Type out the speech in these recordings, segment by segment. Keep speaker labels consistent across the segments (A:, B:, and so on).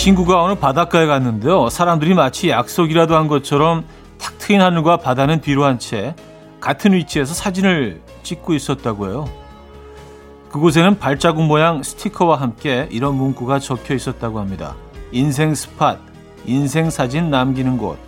A: 친구가 어느 바닷가에 갔는데요. 사람들이 마치 약속이라도 한 것처럼 탁 트인 하늘과 바다는 뒤로 한 채 같은 위치에서 사진을 찍고 있었다고 해요. 그곳에는 발자국 모양 스티커와 함께 이런 문구가 적혀 있었다고 합니다. 인생 스팟, 인생 사진 남기는 곳.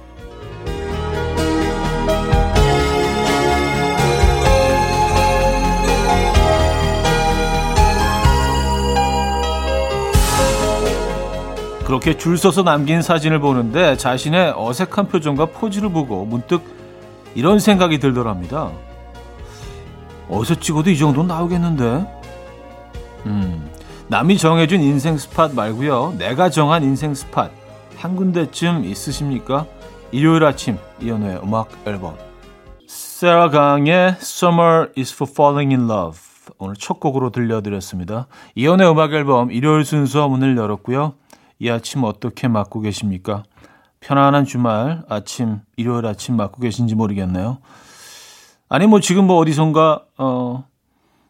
A: 그렇게 줄 서서 남긴 사진을 보는데 자신의 어색한 표정과 포즈를 보고 문득 이런 생각이 들더랍니다. 어디서 찍어도 이 정도는 나오겠는데? 음, 남이 정해준 인생 스팟 말고요. 내가 정한 인생 스팟 한 군데쯤 있으십니까? 일요일 아침 이연우의 음악 앨범 세라 강의 Summer is for Falling in Love 오늘 첫 곡으로 들려드렸습니다. 이연우의 음악 앨범 일요일 순서 문을 열었고요. 이 아침 어떻게 맞고 계십니까? 편안한 주말 아침, 일요일 아침 맞고 계신지 모르겠네요. 아니, 뭐 지금 뭐 어디선가, 어,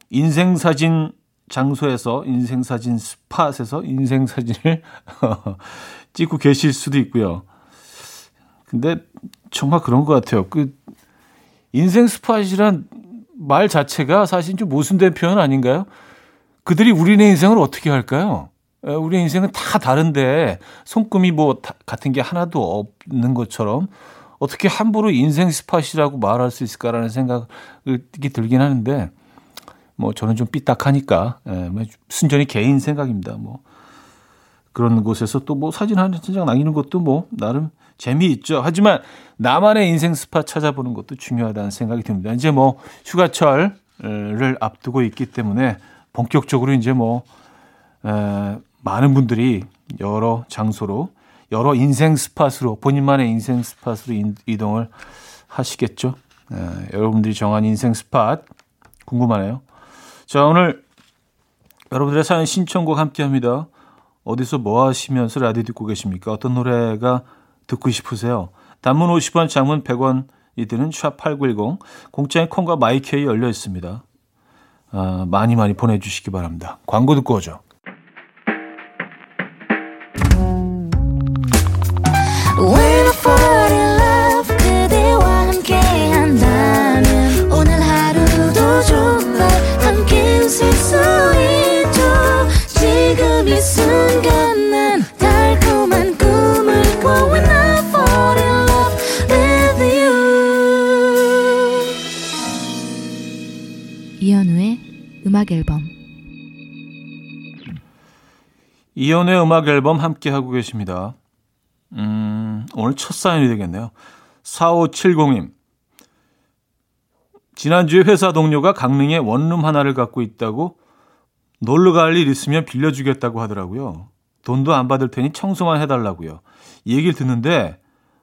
A: 인생사진 장소에서, 인생사진 스팟에서 인생사진을 찍고 계실 수도 있고요. 근데 정말 그런 것 같아요. 그, 인생 스팟이란 말 자체가 사실 좀 모순된 표현 아닌가요? 그들이 우리네 인생을 어떻게 할까요? 우리 인생은 다 다른데 손금이 뭐 같은 게 하나도 없는 것처럼 어떻게 함부로 인생 스팟이라고 말할 수 있을까라는 생각이 들긴 하는데 뭐 저는 좀 삐딱하니까 예, 뭐 순전히 개인 생각입니다. 뭐 그런 곳에서 또 뭐 사진 한장 남기는 것도 뭐 나름 재미있죠. 하지만 나만의 인생 스팟 찾아보는 것도 중요하다는 생각이 듭니다. 이제 뭐 휴가철을 앞두고 있기 때문에 본격적으로 이제 뭐 에, 많은 분들이 여러 장소로 여러 인생 스팟으로 본인만의 인생 스팟으로 이동을 하시겠죠. 네, 여러분들이 정한 인생 스팟 궁금하네요. 자 오늘 여러분들의 사연 신청곡 함께합니다. 어디서 뭐 하시면서 라디오 듣고 계십니까? 어떤 노래가 듣고 싶으세요? 단문 50원, 장문 100원 이들은 샵8910 공짜인 콩과 마이케이 열려 있습니다. 아, 많이 많이 보내주시기 바랍니다. 광고 듣고 오죠. 이연의 음악 앨범 함께 하고 계십니다. 음, 오늘 첫 사연이 되겠네요. 4570님. 지난주에 회사 동료가 강릉에 원룸 하나를 갖고 있다고 놀러 갈 일 있으면 빌려주겠다고 하더라고요. 돈도 안 받을 테니 청소만 해달라고요. 이 얘기를 듣는데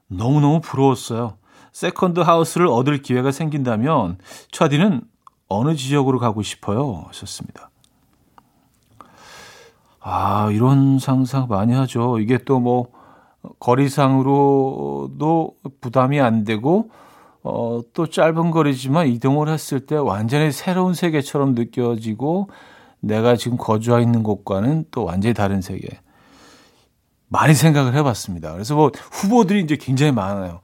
A: 너무너무 부러웠어요. 세컨드 하우스를 얻을 기회가 생긴다면 차디는 어느 지역으로 가고 싶어요? 하셨습니다. 아, 이런 상상 많이 하죠. 이게 또 뭐, 거리상으로도 부담이 안 되고, 어, 또 짧은 거리지만 이동을 했을 때 완전히 새로운 세계처럼 느껴지고, 내가 지금 거주하 있는 곳과는 또 완전히 다른 세계. 많이 생각을 해봤습니다. 그래서 뭐 후보들이 이제 굉장히 많아요.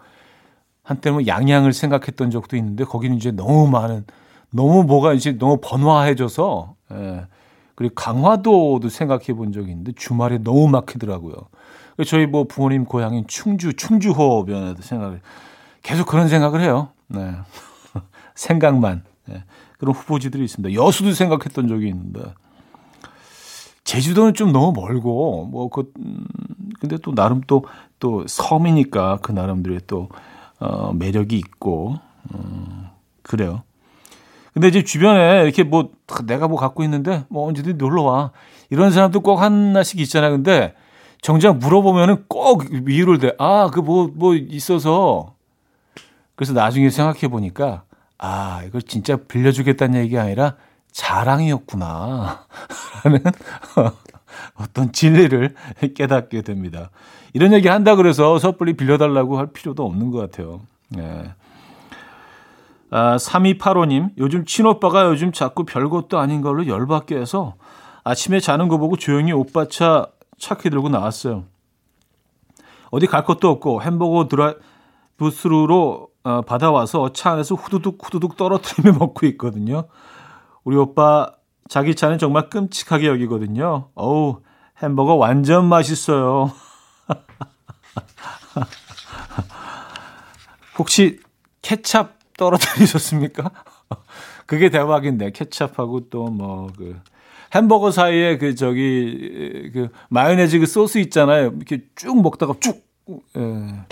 A: 한때는 뭐 양양을 생각했던 적도 있는데 거기는 이제 너무 많은 너무 뭐가 이제 너무 번화해져서 예. 그리고 강화도도 생각해 본 적이 있는데 주말에 너무 막히더라고요. 저희 뭐 부모님 고향인 충주 충주호 변에도 생각을 계속 그런 생각을 해요. 네. 생각만 네. 그런 후보지들이 있습니다. 여수도 생각했던 적이 있는데 제주도는 좀 너무 멀고 뭐그 음, 근데 또 나름 또또 또 섬이니까 그 나름대로의 또 어, 매력이 있고 음, 그래요. 근데 이제 주변에 이렇게 뭐 내가 뭐 갖고 있는데 뭐 언제든 놀러 와. 이런 사람도 꼭 하나씩 있잖아요. 근데 정작 물어보면은 꼭 위로를 대. 아, 그 뭐, 뭐 있어서. 그래서 나중에 생각해 보니까 아, 이걸 진짜 빌려주겠다는 얘기가 아니라 자랑이었구나. 라는 어떤 진리를 깨닫게 됩니다. 이런 얘기 한다 그래서 섣불리 빌려달라고 할 필요도 없는 것 같아요. 예. 아, 3285님, 요즘 친오빠가 요즘 자꾸 별것도 아닌 걸로 열받게 해서 아침에 자는 거 보고 조용히 오빠 차 차키 들고 나왔어요. 어디 갈 것도 없고 햄버거 드라이브 스루로 어, 받아와서 차 안에서 후두둑 후두둑 떨어뜨리며 먹고 있거든요. 우리 오빠 자기 차는 정말 끔찍하게 여기거든요. 어우 햄버거 완전 맛있어요. 혹시 케찹 떨어뜨리셨습니까? 그게 대박인데 케찹하고 또 뭐 그 햄버거 사이에 그 저기 그 마요네즈 그 소스 있잖아요. 이렇게 쭉 먹다가 쭉 예.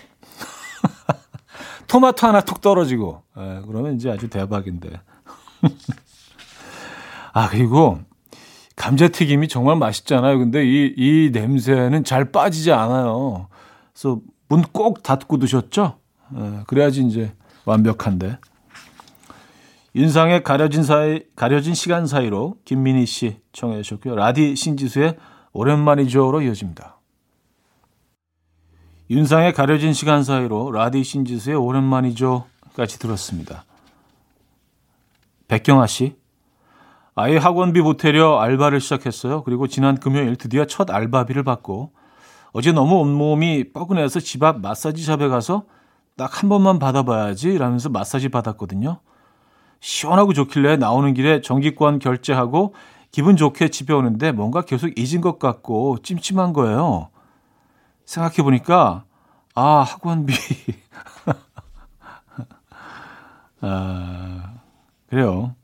A: 토마토 하나 툭 떨어지고 예, 그러면 이제 아주 대박인데. 아 그리고 감자튀김이 정말 맛있잖아요. 근데 이, 이 냄새는 잘 빠지지 않아요. 그래서 문 꼭 닫고 드셨죠? 예, 그래야지 이제 완벽한데. 인상의 가려진 사이, 가려진 시간 사이로 김민희 씨 청해 주셨고요. 라디 신지수의 오랜만이죠로 이어집니다. 윤상의 가려진 시간 사이로 라디 신지수의 오랜만이죠까지 들었습니다. 백경아 씨, 아이 학원비 보태려 알바를 시작했어요. 그리고 지난 금요일 드디어 첫 알바비를 받고 어제 너무 온몸이 뻐근해서 집 앞 마사지샵에 가서 딱 한 번만 받아봐야지 라면서 마사지 받았거든요. 시원하고 좋길래 나오는 길에 정기권 결제하고 기분 좋게 집에 오는데 뭔가 계속 잊은 것 같고 찜찜한 거예요. 생각해보니까, 아, 학원비. 아, 그래요.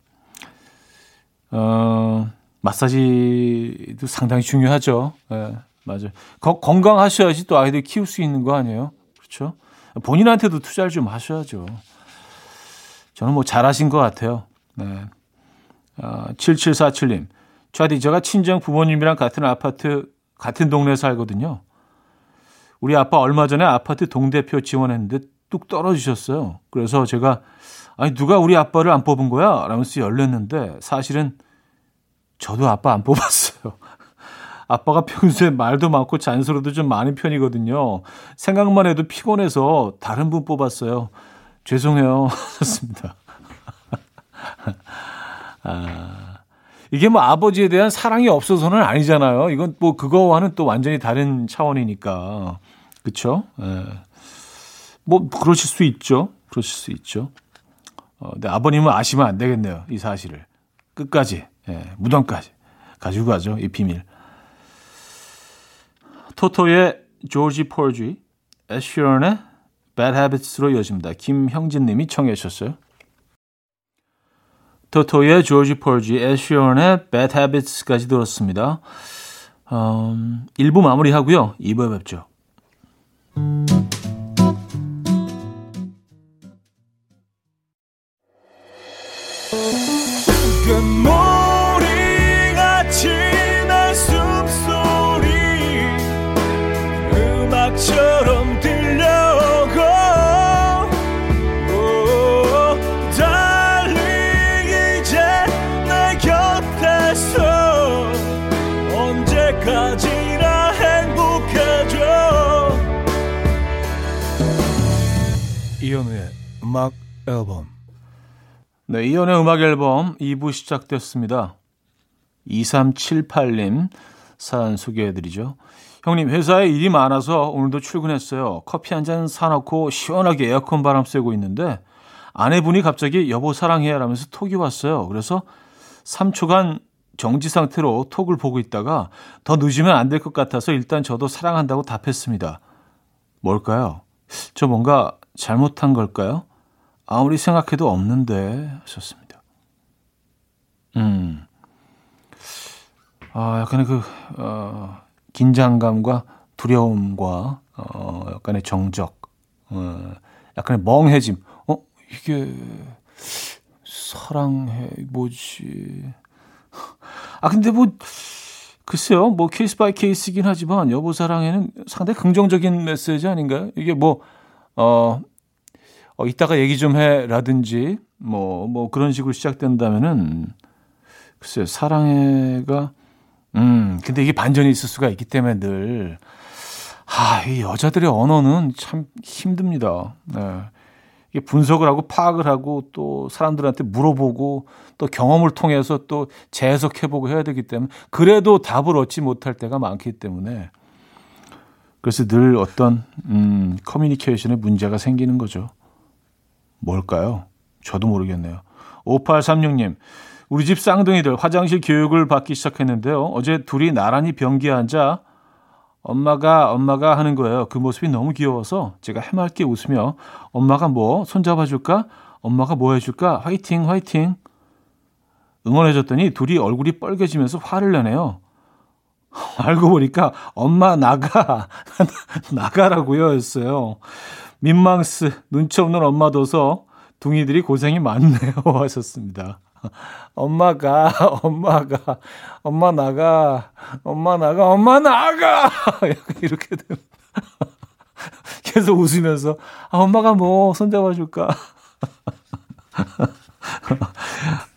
A: 어, 마사지도 상당히 중요하죠. 예, 네, 맞아요. 거, 건강하셔야지 또 아이들 키울 수 있는 거 아니에요? 그렇죠? 본인한테도 투자를 좀 하셔야죠. 저는 뭐 잘하신 것 같아요. 네. 아, 7747님. 좌디, 제가 친정 부모님이랑 같은 아파트, 같은 동네에 살거든요. 우리 아빠 얼마 전에 아파트 동대표 지원했는데 뚝 떨어지셨어요. 그래서 제가 아니 누가 우리 아빠를 안 뽑은 거야? 라면서 열렸는데 사실은 저도 아빠 안 뽑았어요. 아빠가 평소에 말도 많고 잔소리도 좀 많은 편이거든요. 생각만 해도 피곤해서 다른 분 뽑았어요. 죄송해요. 좋습니다. 아, 이게 뭐 아버지에 대한 사랑이 없어서는 아니잖아요. 이건 뭐 그거와는 또 완전히 다른 차원이니까. 그쵸? 예. 뭐 그러실 수 있죠. 그러실 수 있죠. 어, 근데 아버님은 아시면 안 되겠네요. 이 사실을. 끝까지. 예, 무덤까지. 가지고 가죠. 이 비밀. 토토의 조지 폴지, 애쉬런의 Bad Habits로 이어집니다. 김형진 님이 청해 주셨어요. 토토의 조지 폴지, 애쉬런의 Bad Habits까지 들었습니다. 음, 1부 마무리하고요. 2부에 뵙죠. 이현우의 음악 앨범. 네, 이현우의 음악 앨범 2부 시작됐습니다. 2378님 사연 소개해드리죠. 형님, 회사에 일이 많아서 오늘도 출근했어요. 커피 한 잔 사놓고 시원하게 에어컨 바람 쐬고 있는데 아내분이 갑자기 여보 사랑해 라면서 톡이 왔어요. 그래서 3초간 정지 상태로 톡을 보고 있다가 더 늦으면 안 될 것 같아서 일단 저도 사랑한다고 답했습니다. 뭘까요? 저 뭔가 잘못한 걸까요? 아무리 생각해도 없는데 하셨습니다. 음. 아, 약간의 그, 어, 긴장감과 두려움과, 어, 약간의 정적, 어, 약간의 멍해짐. 어, 이게, 사랑해, 뭐지. 아, 근데 뭐, 글쎄요, 뭐, case by case이긴 하지만, 여보 사랑해는 상당히 긍정적인 메시지 아닌가요? 이게 뭐, 어, 어, 이따가 얘기 좀 해라든지 뭐, 뭐 그런 식으로 시작된다면은 글쎄요, 사랑해가 음, 근데 이게 반전이 있을 수가 있기 때문에 늘 아, 이 여자들의 언어는 참 힘듭니다. 네. 이게 분석을 하고 파악을 하고 또 사람들한테 물어보고 또 경험을 통해서 또 재해석해보고 해야 되기 때문에 그래도 답을 얻지 못할 때가 많기 때문에 그래서 늘 어떤 음, 커뮤니케이션에 문제가 생기는 거죠. 뭘까요? 저도 모르겠네요. 5836님, 우리 집 쌍둥이들 화장실 교육을 받기 시작했는데요. 어제 둘이 나란히 변기에 앉아 엄마가 엄마가 하는 거예요. 그 모습이 너무 귀여워서 제가 해맑게 웃으며 엄마가 뭐 손잡아 줄까? 엄마가 뭐 해줄까? 화이팅 화이팅 응원해줬더니 둘이 얼굴이 빨개지면서 화를 내네요. 알고 보니까 엄마 나가 나가라고요 했어요. 민망스 눈치 없는 엄마도서 둥이들이 고생이 많네요 하셨습니다. 엄마가 엄마가 엄마 나가 엄마 나가 엄마 나가! 이렇게 되면 계속 웃으면서 아 엄마가 뭐 손잡아 줄까?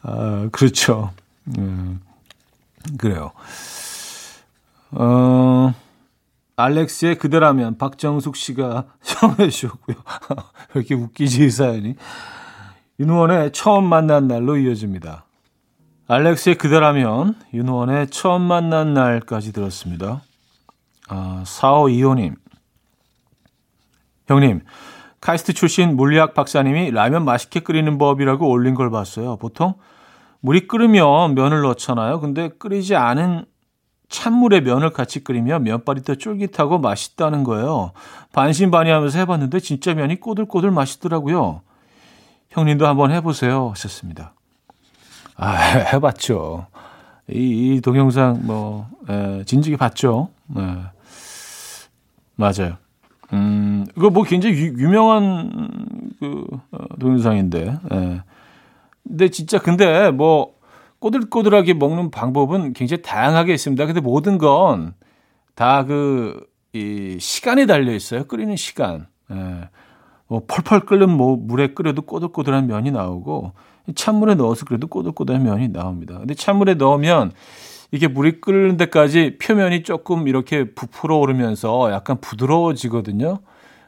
A: 아 그렇죠. 음, 그래요 어 알렉스의 그대라면 박정숙 씨가 청해 주셨고요 이렇게 웃기지 이 사연이 윤호원의 처음 만난 날로 이어집니다. 알렉스의 그대라면 윤호원의 처음 만난 날까지 들었습니다. 아, 4525님. 형님, 카이스트 출신 물리학 박사님이 라면 맛있게 끓이는 법이라고 올린 걸 봤어요. 보통 물이 끓으면 면을 넣잖아요. 근데 끓이지 않은 찬물에 면을 같이 끓이면 면발이 더 쫄깃하고 맛있다는 거예요. 반신반의하면서 해봤는데 진짜 면이 꼬들꼬들 맛있더라고요. 형님도 한번 해보세요. 하셨습니다. 아, 해봤죠. 이, 이 동영상, 뭐, 에, 진즉에 봤죠. 네. 맞아요. 음, 이거 뭐 굉장히 유, 명한 그, 어, 동영상인데, 에. 근데 진짜 근데 뭐, 꼬들꼬들하게 먹는 방법은 굉장히 다양하게 있습니다. 근데 모든 건 다 그, 이, 시간이 달려 있어요. 끓이는 시간. 에. 뭐 펄펄 끓는 뭐 물에 끓여도 꼬들꼬들한 면이 나오고 찬물에 넣어서 그래도 꼬들꼬들한 면이 나옵니다. 근데 찬물에 넣으면 이게 물이 끓는 데까지 표면이 조금 이렇게 부풀어 오르면서 약간 부드러워지거든요.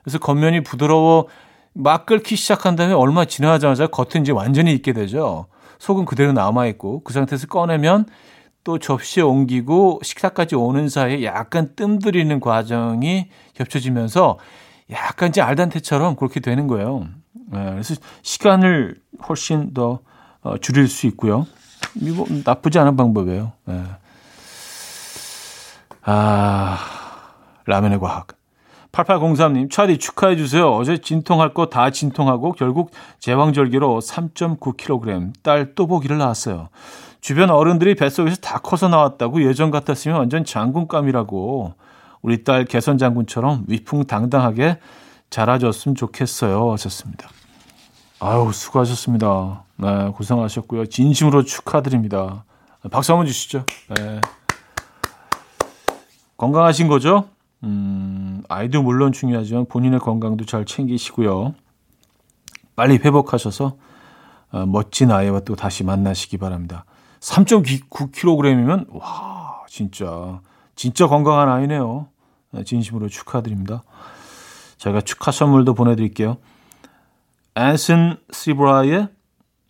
A: 그래서 겉면이 부드러워 막 끓기 시작한 다음에 얼마 지나자마자 겉은 이제 완전히 익게 되죠. 속은 그대로 남아 있고 그 상태에서 꺼내면 또 접시에 옮기고 식사까지 오는 사이에 약간 뜸들이는 과정이 겹쳐지면서 약간 이제 알단테처럼 그렇게 되는 거예요. 네, 그래서 시간을 훨씬 더 어, 줄일 수 있고요. 이거 나쁘지 않은 방법이에요. 네. 아, 라면의 과학. 8803님, 차디 축하해 주세요. 어제 진통할 거 다 진통하고 결국 제왕절개로 3.9kg 딸 또보기를 낳았어요. 주변 어른들이 뱃속에서 다 커서 나왔다고 예전 같았으면 완전 장군감이라고 우리 딸 개선 장군처럼 위풍당당하게 자라줬으면 좋겠어요. 하셨습니다. 아유, 수고하셨습니다. 네, 고생하셨고요. 진심으로 축하드립니다. 박수 한번 주시죠. 네. 건강하신 거죠? 음, 아이도 물론 중요하지만 본인의 건강도 잘 챙기시고요. 빨리 회복하셔서 어, 멋진 아이와 또 다시 만나시기 바랍니다. 3.9kg이면 와 진짜 진짜 건강한 아이네요. 진심으로 축하드립니다. 제가 축하 선물도 보내드릴게요. 앤슨 시브라의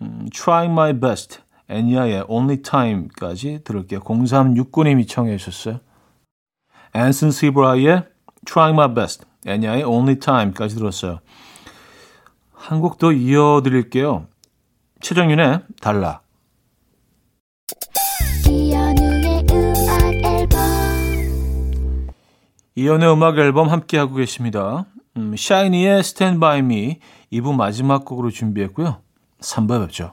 A: 음, Try My Best, 애니아의 Only Time까지 들을게요. 0369님이 청해 주셨어요. 앤슨 시브라의 Try My Best, 애니아의 Only Time까지 들었어요. 한 곡 더 이어드릴게요. 최정윤의 달라. 이연의 음악 앨범 함께하고 계십니다. 음, 샤이니의 Stand By Me 2부 마지막 곡으로 준비했고요. 3부에 뵙죠.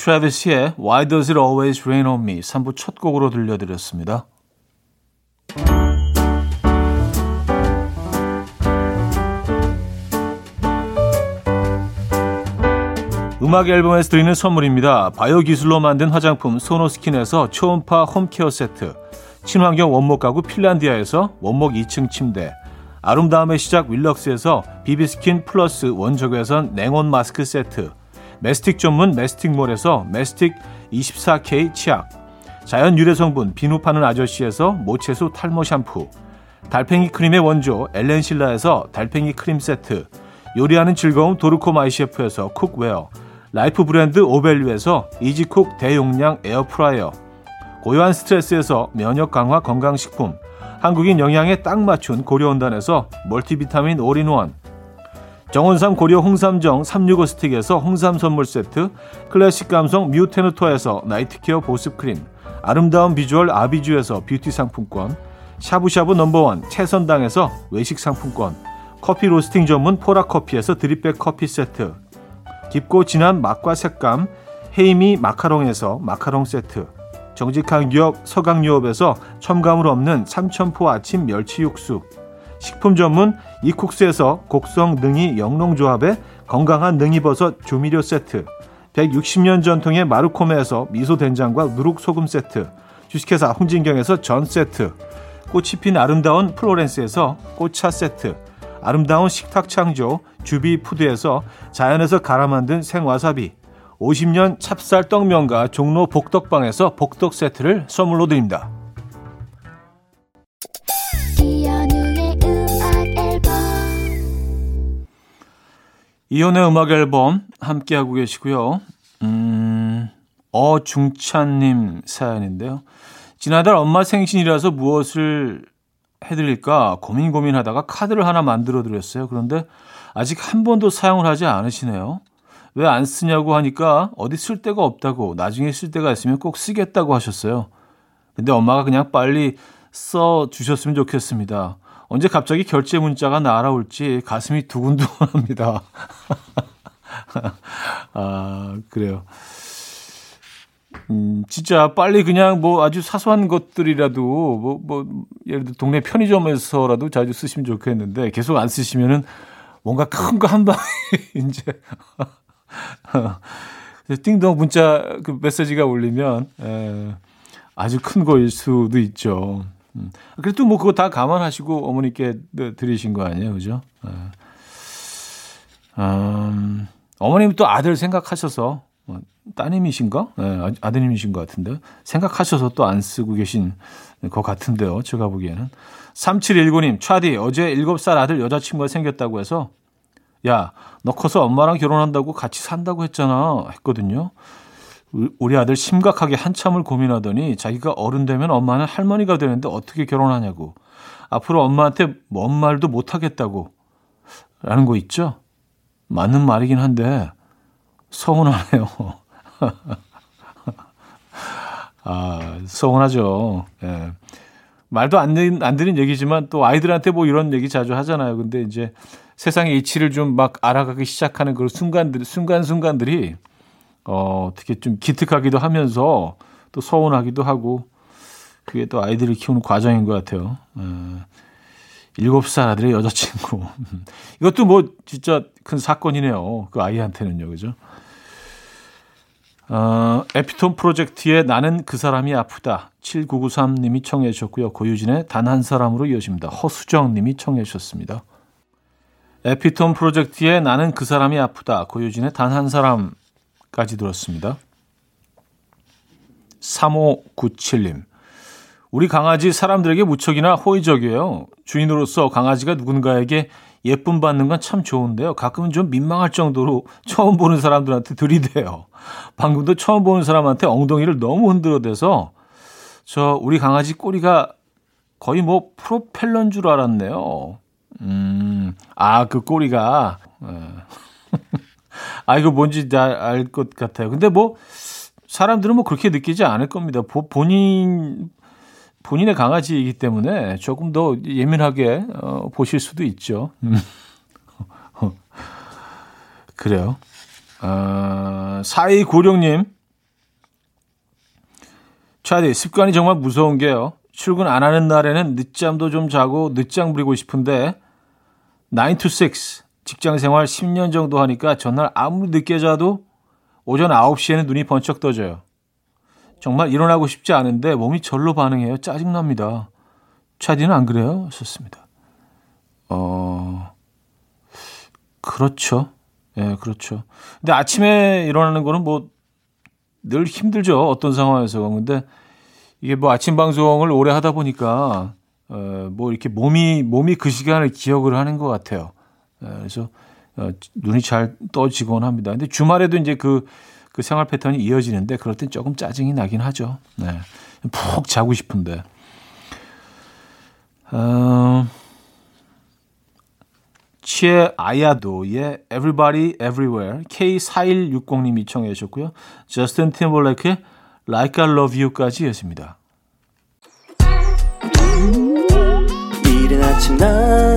A: 트래비스의 Why Does It Always Rain On Me 3부 첫 곡으로 들려드렸습니다. 음악 앨범에서 드리는 선물입니다. 바이오 기술로 만든 화장품 소노스킨에서 초음파 home care 세트 친환경 원목 가구 핀란디아에서 원목 2층 침대 아름다움의 시작 윌럭스에서 비비스킨 플러스 원적외선 냉온 마스크 세트 메스틱 전문 메스틱몰에서 메스틱 24K 치약 자연 유래 성분 비누 파는 아저씨에서 모체수 탈모 샴푸 달팽이 크림의 원조 엘렌실라에서 달팽이 크림 세트 요리하는 즐거움 도르코 마이셰프에서 cookware 라이프 브랜드 오벨류에서 이지쿡 대용량 에어프라이어 고요한 스트레스에서 면역 강화 건강식품 한국인 영양에 딱 맞춘 고려은단에서 멀티비타민 올인원 정원삼 고려 홍삼정 365 스틱에서 홍삼 선물 세트 클래식 감성 뮤테누토에서 night care 보습 크림 아름다운 비주얼 아비주에서 뷰티 상품권 샤브샤브 넘버원 채선당에서 외식 상품권 커피 로스팅 전문 포라커피에서 drip bag 커피 세트 깊고 진한 맛과 색감 헤이미 마카롱에서 마카롱 세트 정직한 기업 서강유업에서 첨가물 없는 삼천포 아침 멸치 육수 식품 전문 이쿡스에서 곡성 능이 영농조합의 건강한 능이버섯 조미료 세트 160년 전통의 마르코메에서 미소된장과 누룩소금 세트 주식회사 홍진경에서 전 세트 꽃이 핀 아름다운 플로렌스에서 꽃차 세트 아름다운 식탁 창조 주비푸드에서 자연에서 갈아 만든 생와사비 50년 찹쌀 떡 면과 종로 복덕방에서 복덕 세트를 선물로 드립니다. 이혼의 음악 앨범 함께하고 계시고요. 음, 어중찬님 사연인데요. 지난달 엄마 생신이라서 무엇을 해드릴까 고민 고민하다가 카드를 하나 만들어 드렸어요. 그런데 아직 한 번도 사용을 하지 않으시네요. 왜 안 쓰냐고 하니까 어디 쓸 데가 없다고 나중에 쓸 데가 있으면 꼭 쓰겠다고 하셨어요. 근데 엄마가 그냥 빨리 써 주셨으면 좋겠습니다. 언제 갑자기 결제 문자가 날아올지 가슴이 두근두근합니다. 아, 그래요. 음, 진짜 빨리 그냥 뭐 아주 사소한 것들이라도 뭐, 뭐, 예를 들어 동네 편의점에서라도 자주 쓰시면 좋겠는데 계속 안 쓰시면은 뭔가 큰 거 한 방에 이제 띵동 문자 그 메시지가 울리면 에, 아주 큰 거일 수도 있죠. 음. 그래도 뭐 그거 다 감안하시고 어머니께 드리신 거 아니에요, 그죠? 에. 음, 어머님 또 아들 생각하셔서 뭐, 따님이신가? 네, 아드님이신 것 같은데 생각하셔서 또 안 쓰고 계신 것 같은데요. 제가 보기에는 3719님 차디 어제 7살 아들 여자친구가 생겼다고 해서 야, 너 커서 엄마랑 결혼한다고 같이 산다고 했잖아. 했거든요. 우리 아들 심각하게 한참을 고민하더니 자기가 어른 되면 엄마는 할머니가 되는데 어떻게 결혼하냐고. 앞으로 엄마한테 뭔 말도 못 하겠다고. 라는 거 있죠? 맞는 말이긴 한데, 서운하네요. 아, 서운하죠. 예. 말도 안, 안 드린 얘기지만 또 아이들한테 뭐 이런 얘기 자주 하잖아요. 근데 이제 세상의 이치를 좀 막 알아가기 시작하는 그런 순간들, 순간순간들이, 어, 어떻게 좀 기특하기도 하면서 또 서운하기도 하고, 그게 또 아이들을 키우는 과정인 것 같아요. 어, 일곱 살 아들의 여자친구. 이것도 뭐 진짜 큰 사건이네요. 그 아이한테는요. 그죠? 어, 에피톤 프로젝트의 나는 그 사람이 아프다. 7993님이 청해 주셨고요. 고유진의 단 한 사람으로 이어집니다. 허수정 님이 청해 주셨습니다. 에피톤 프로젝트의 나는 그 사람이 아프다. 고유진의 단 한 사람 까지 들었습니다. 3597님. 우리 강아지 사람들에게 무척이나 호의적이에요. 주인으로서 강아지가 누군가에게 예쁨 받는 건 참 좋은데요. 가끔은 좀 민망할 정도로 처음 보는 사람들한테 들이대요. 방금도 처음 보는 사람한테 엉덩이를 너무 흔들어대서 저 우리 강아지 꼬리가 거의 뭐 프로펠러인 줄 알았네요. 음, 아, 그 꼬리가. 예. 아, 이거 뭔지 알 것 같아요. 근데 뭐, 사람들은 뭐 그렇게 느끼지 않을 겁니다. 보, 본인, 본인의 강아지이기 때문에 조금 더 예민하게 어, 보실 수도 있죠. 음. 그래요. 어, 4296님. 차디, 습관이 정말 무서운 게요. 출근 안 하는 날에는 늦잠도 좀 자고 늦장 부리고 싶은데 9 to 6 직장 생활 10년 정도 하니까 전날 아무리 늦게 자도 오전 9시에는 눈이 번쩍 떠져요. 정말 일어나고 싶지 않은데 몸이 절로 반응해요. 짜증납니다. 차디는 안 그래요? 썼습니다. 어, 그렇죠. 예, 네, 그렇죠. 근데 아침에 일어나는 거는 뭐 늘 힘들죠. 어떤 상황에서. 근데 이게 뭐 아침 방송을 오래 하다 보니까 어, 뭐 이렇게 몸이 몸이 그 시간을 기억을 하는 것 같아요. 예, 그래서 어, 눈이 잘 떠지곤 합니다. 근데 주말에도 이제 그, 그 생활 패턴이 이어지는데 그럴 땐 조금 짜증이 나긴 하죠. 네. 푹 자고 싶은데. 어, 치에 아야도의 Everybody Everywhere K4160님이 청해 주셨고요. 저스틴 팀벌레크의 Like I Love You까지 였습니다. 이른 아침 난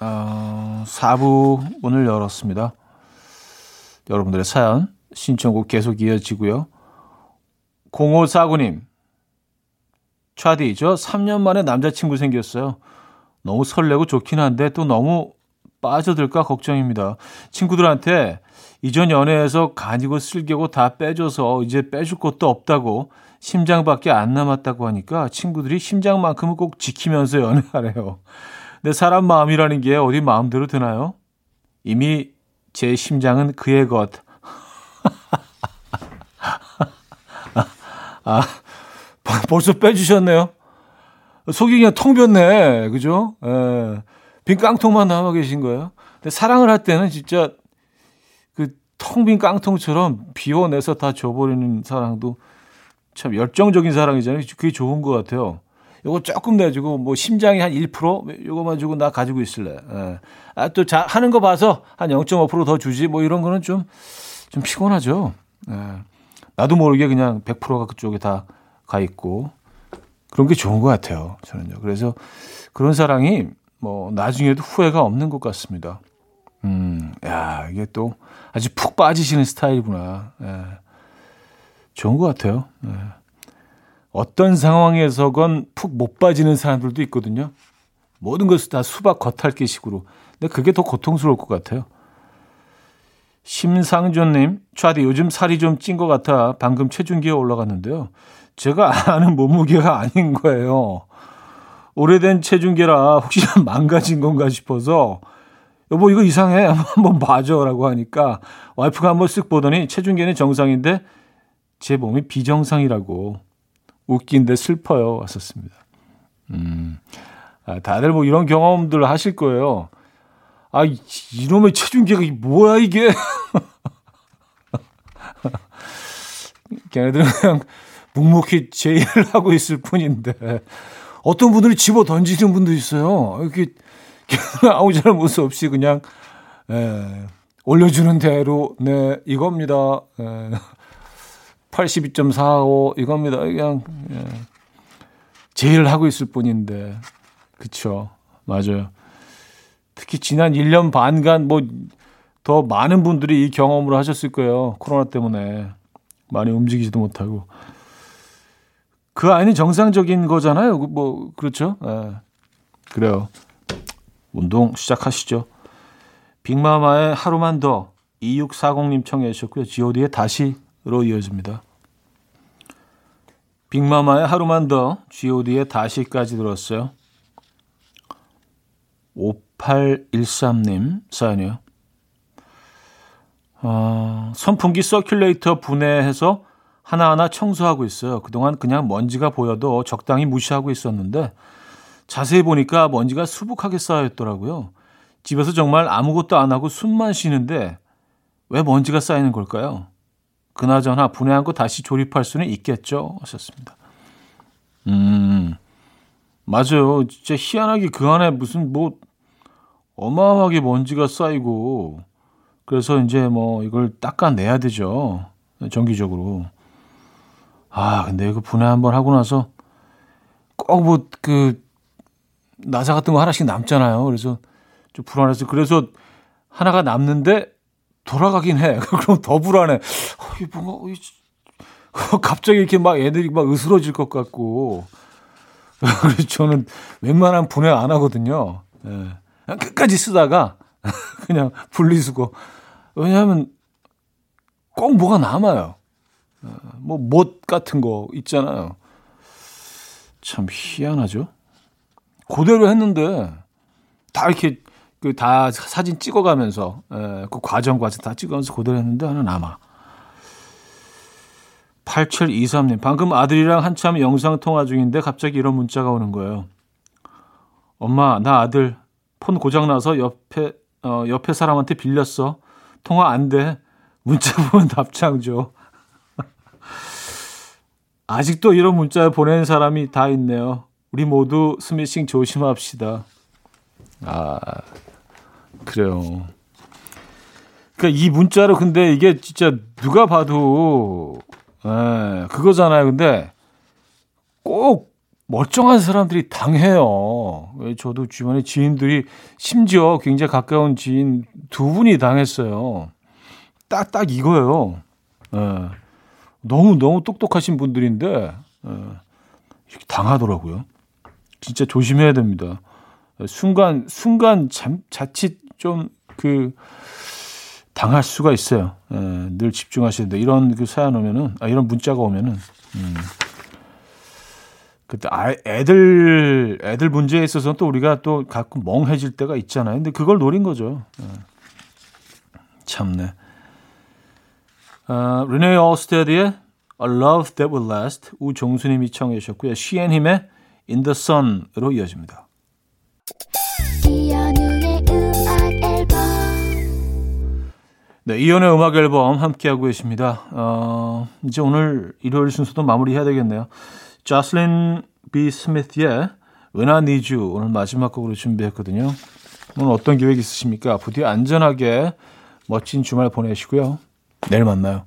A: 어, 4부 문을 열었습니다. 여러분들의 사연, 신청곡 계속 이어지고요. 0549님, 차디, 저 3년 만에 남자친구 생겼어요. 너무 설레고 좋긴 한데 또 너무 빠져들까 걱정입니다. 친구들한테 이전 연애에서 간이고 쓸개고 다 빼줘서 이제 빼줄 것도 없다고 심장밖에 안 남았다고 하니까 친구들이 심장만큼은 꼭 지키면서 연애하래요. 내 사람 마음이라는 게 어디 마음대로 드나요? 이미 제 심장은 그의 것. 아, 벌써 빼주셨네요. 속이 그냥 텅 비었네. 그죠? 예. 빈 깡통만 남아 계신 거예요. 근데 사랑을 할 때는 진짜 그 텅 빈 깡통처럼 비워내서 다 줘버리는 사랑도 참 열정적인 사랑이잖아요. 그게 좋은 것 같아요. 요거 조금 내주고 뭐 심장이 한 1% 요거만 주고 나 가지고 있을래. 예. 아, 또 자, 하는 거 봐서 한 0.5%더 주지 뭐 이런 거는 좀, 좀 피곤하죠. 예. 나도 모르게 그냥 100%가 그쪽에 다 가 있고 그런 게 좋은 것 같아요. 저는요. 그래서 그런 사랑이 뭐 나중에도 후회가 없는 것 같습니다. 음, 야, 이게 또 아주 푹 빠지시는 스타일이구나. 예. 좋은 것 같아요. 예. 어떤 상황에서건 푹 못 빠지는 사람들도 있거든요. 모든 것을 다 수박 겉핥기식으로. 근데 그게 더 고통스러울 것 같아요. 심상조님, 차디 요즘 살이 좀 찐 것 같아 방금 체중계에 올라갔는데요. 제가 아는 몸무게가 아닌 거예요. 오래된 체중계라 혹시 망가진 건가 싶어서 여보 이거 이상해 한번 봐줘라고 하니까 와이프가 한번 쓱 보더니 체중계는 정상인데 제 몸이 비정상이라고 웃긴데 슬퍼요. 왔었습니다. 음, 아, 다들 뭐 이런 경험들 하실 거예요. 아, 이놈의 체중계가 뭐야, 이게? 걔네들은 그냥 묵묵히 제의를 하고 있을 뿐인데. 어떤 분들이 집어 던지는 분도 있어요. 이렇게 아무 잘못 없이 그냥, 에, 예, 올려주는 대로, 네, 이겁니다. 에. 예. 82.45 이겁니다. 그냥 예. 제일 하고 있을 뿐인데 그쵸 맞아요. 특히 지난 1년 반간 뭐 더 많은 분들이 이 경험을 하셨을 거예요. 코로나 때문에 많이 움직이지도 못하고 그 안이 정상적인 거잖아요. 뭐 그렇죠. 예. 그래요. 운동 시작하시죠. 빅마마의 하루만 더 2640님 청해 주셨고요. god의 다시로 이어집니다. 빅마마의 하루만 더 god의 다시까지 들었어요. 5813님 사연이요. 어, 선풍기 서큘레이터 분해해서 하나하나 청소하고 있어요. 그동안 그냥 먼지가 보여도 적당히 무시하고 있었는데 자세히 보니까 먼지가 수북하게 쌓여있더라고요. 집에서 정말 아무것도 안 하고 숨만 쉬는데 왜 먼지가 쌓이는 걸까요? 그나저나 분해한 거 다시 조립할 수는 있겠죠. 하셨습니다. 음, 맞아요. 진짜 희한하게 그 안에 무슨 뭐 어마어마하게 먼지가 쌓이고 그래서 이제 뭐 이걸 닦아내야 되죠. 정기적으로. 아, 근데 이거 분해 한번 하고 나서 꼭 뭐 그 나사 같은 거 하나씩 남잖아요. 그래서 좀 불안해서 그래서 하나가 남는데 돌아가긴 해. 그럼 더 불안해. 어, 이 뭔가 어, 갑자기 이렇게 막 애들이 막 으스러질 것 같고. 그래서 저는 웬만하면 분해 안 하거든요. 예. 끝까지 쓰다가 그냥 분리수거. 왜냐하면 꼭 뭐가 남아요. 어, 뭐못 같은 거 있잖아요. 참 희한하죠. 그대로 했는데 다 이렇게 그 다 사진 찍어가면서 에, 그 과정 과정 다 찍어가면서 그대로 했는데 하나 남아. 8723님 방금 아들이랑 한참 영상 통화 중인데 갑자기 이런 문자가 오는 거예요. 엄마 나 아들 폰 고장 나서 옆에 어, 옆에 사람한테 빌렸어. 통화 안 돼. 문자 보면 답장 줘. 아직도 이런 문자 보내는 사람이 다 있네요. 우리 모두 스미싱 조심합시다. 아, 그래요. 그러니까 이 문자로 근데 이게 진짜 누가 봐도 에, 예, 그거잖아요. 근데 꼭 멀쩡한 사람들이 당해요. 저도 주변에 지인들이 심지어 굉장히 가까운 지인 두 분이 당했어요. 딱, 딱 이거예요. 에. 너무 너무 똑똑하신 분들인데 에, 이렇게 당하더라고요. 진짜 조심해야 됩니다. 순간 순간 잠, 자칫 좀그 당할 수가 있어요. 에, 늘 집중하셔야 돼. 이런 그 사연 오면은 아 이런 문자가 오면은 음. 그때 아, 애들 애들 문제에 있어서는 또 우리가 또 가끔 멍해질 때가 있잖아요. 근데 그걸 노린 거죠. 에. 참네. 어, 르네 올스테드의 A Love That Will Last 우종수님이 청해 주셨고요. 시앤힘의 In the Sun으로 이어집니다. 네, 이연의 음악 앨범 함께하고 계십니다. 어, 이제 오늘 일요일 순서도 마무리해야 되겠네요. 자슬린 비 스미스의 Need You 오늘 마지막 곡으로 준비했거든요. 오늘 어떤 계획 있으십니까? 부디 안전하게 멋진 주말 보내시고요. 내일 만나요.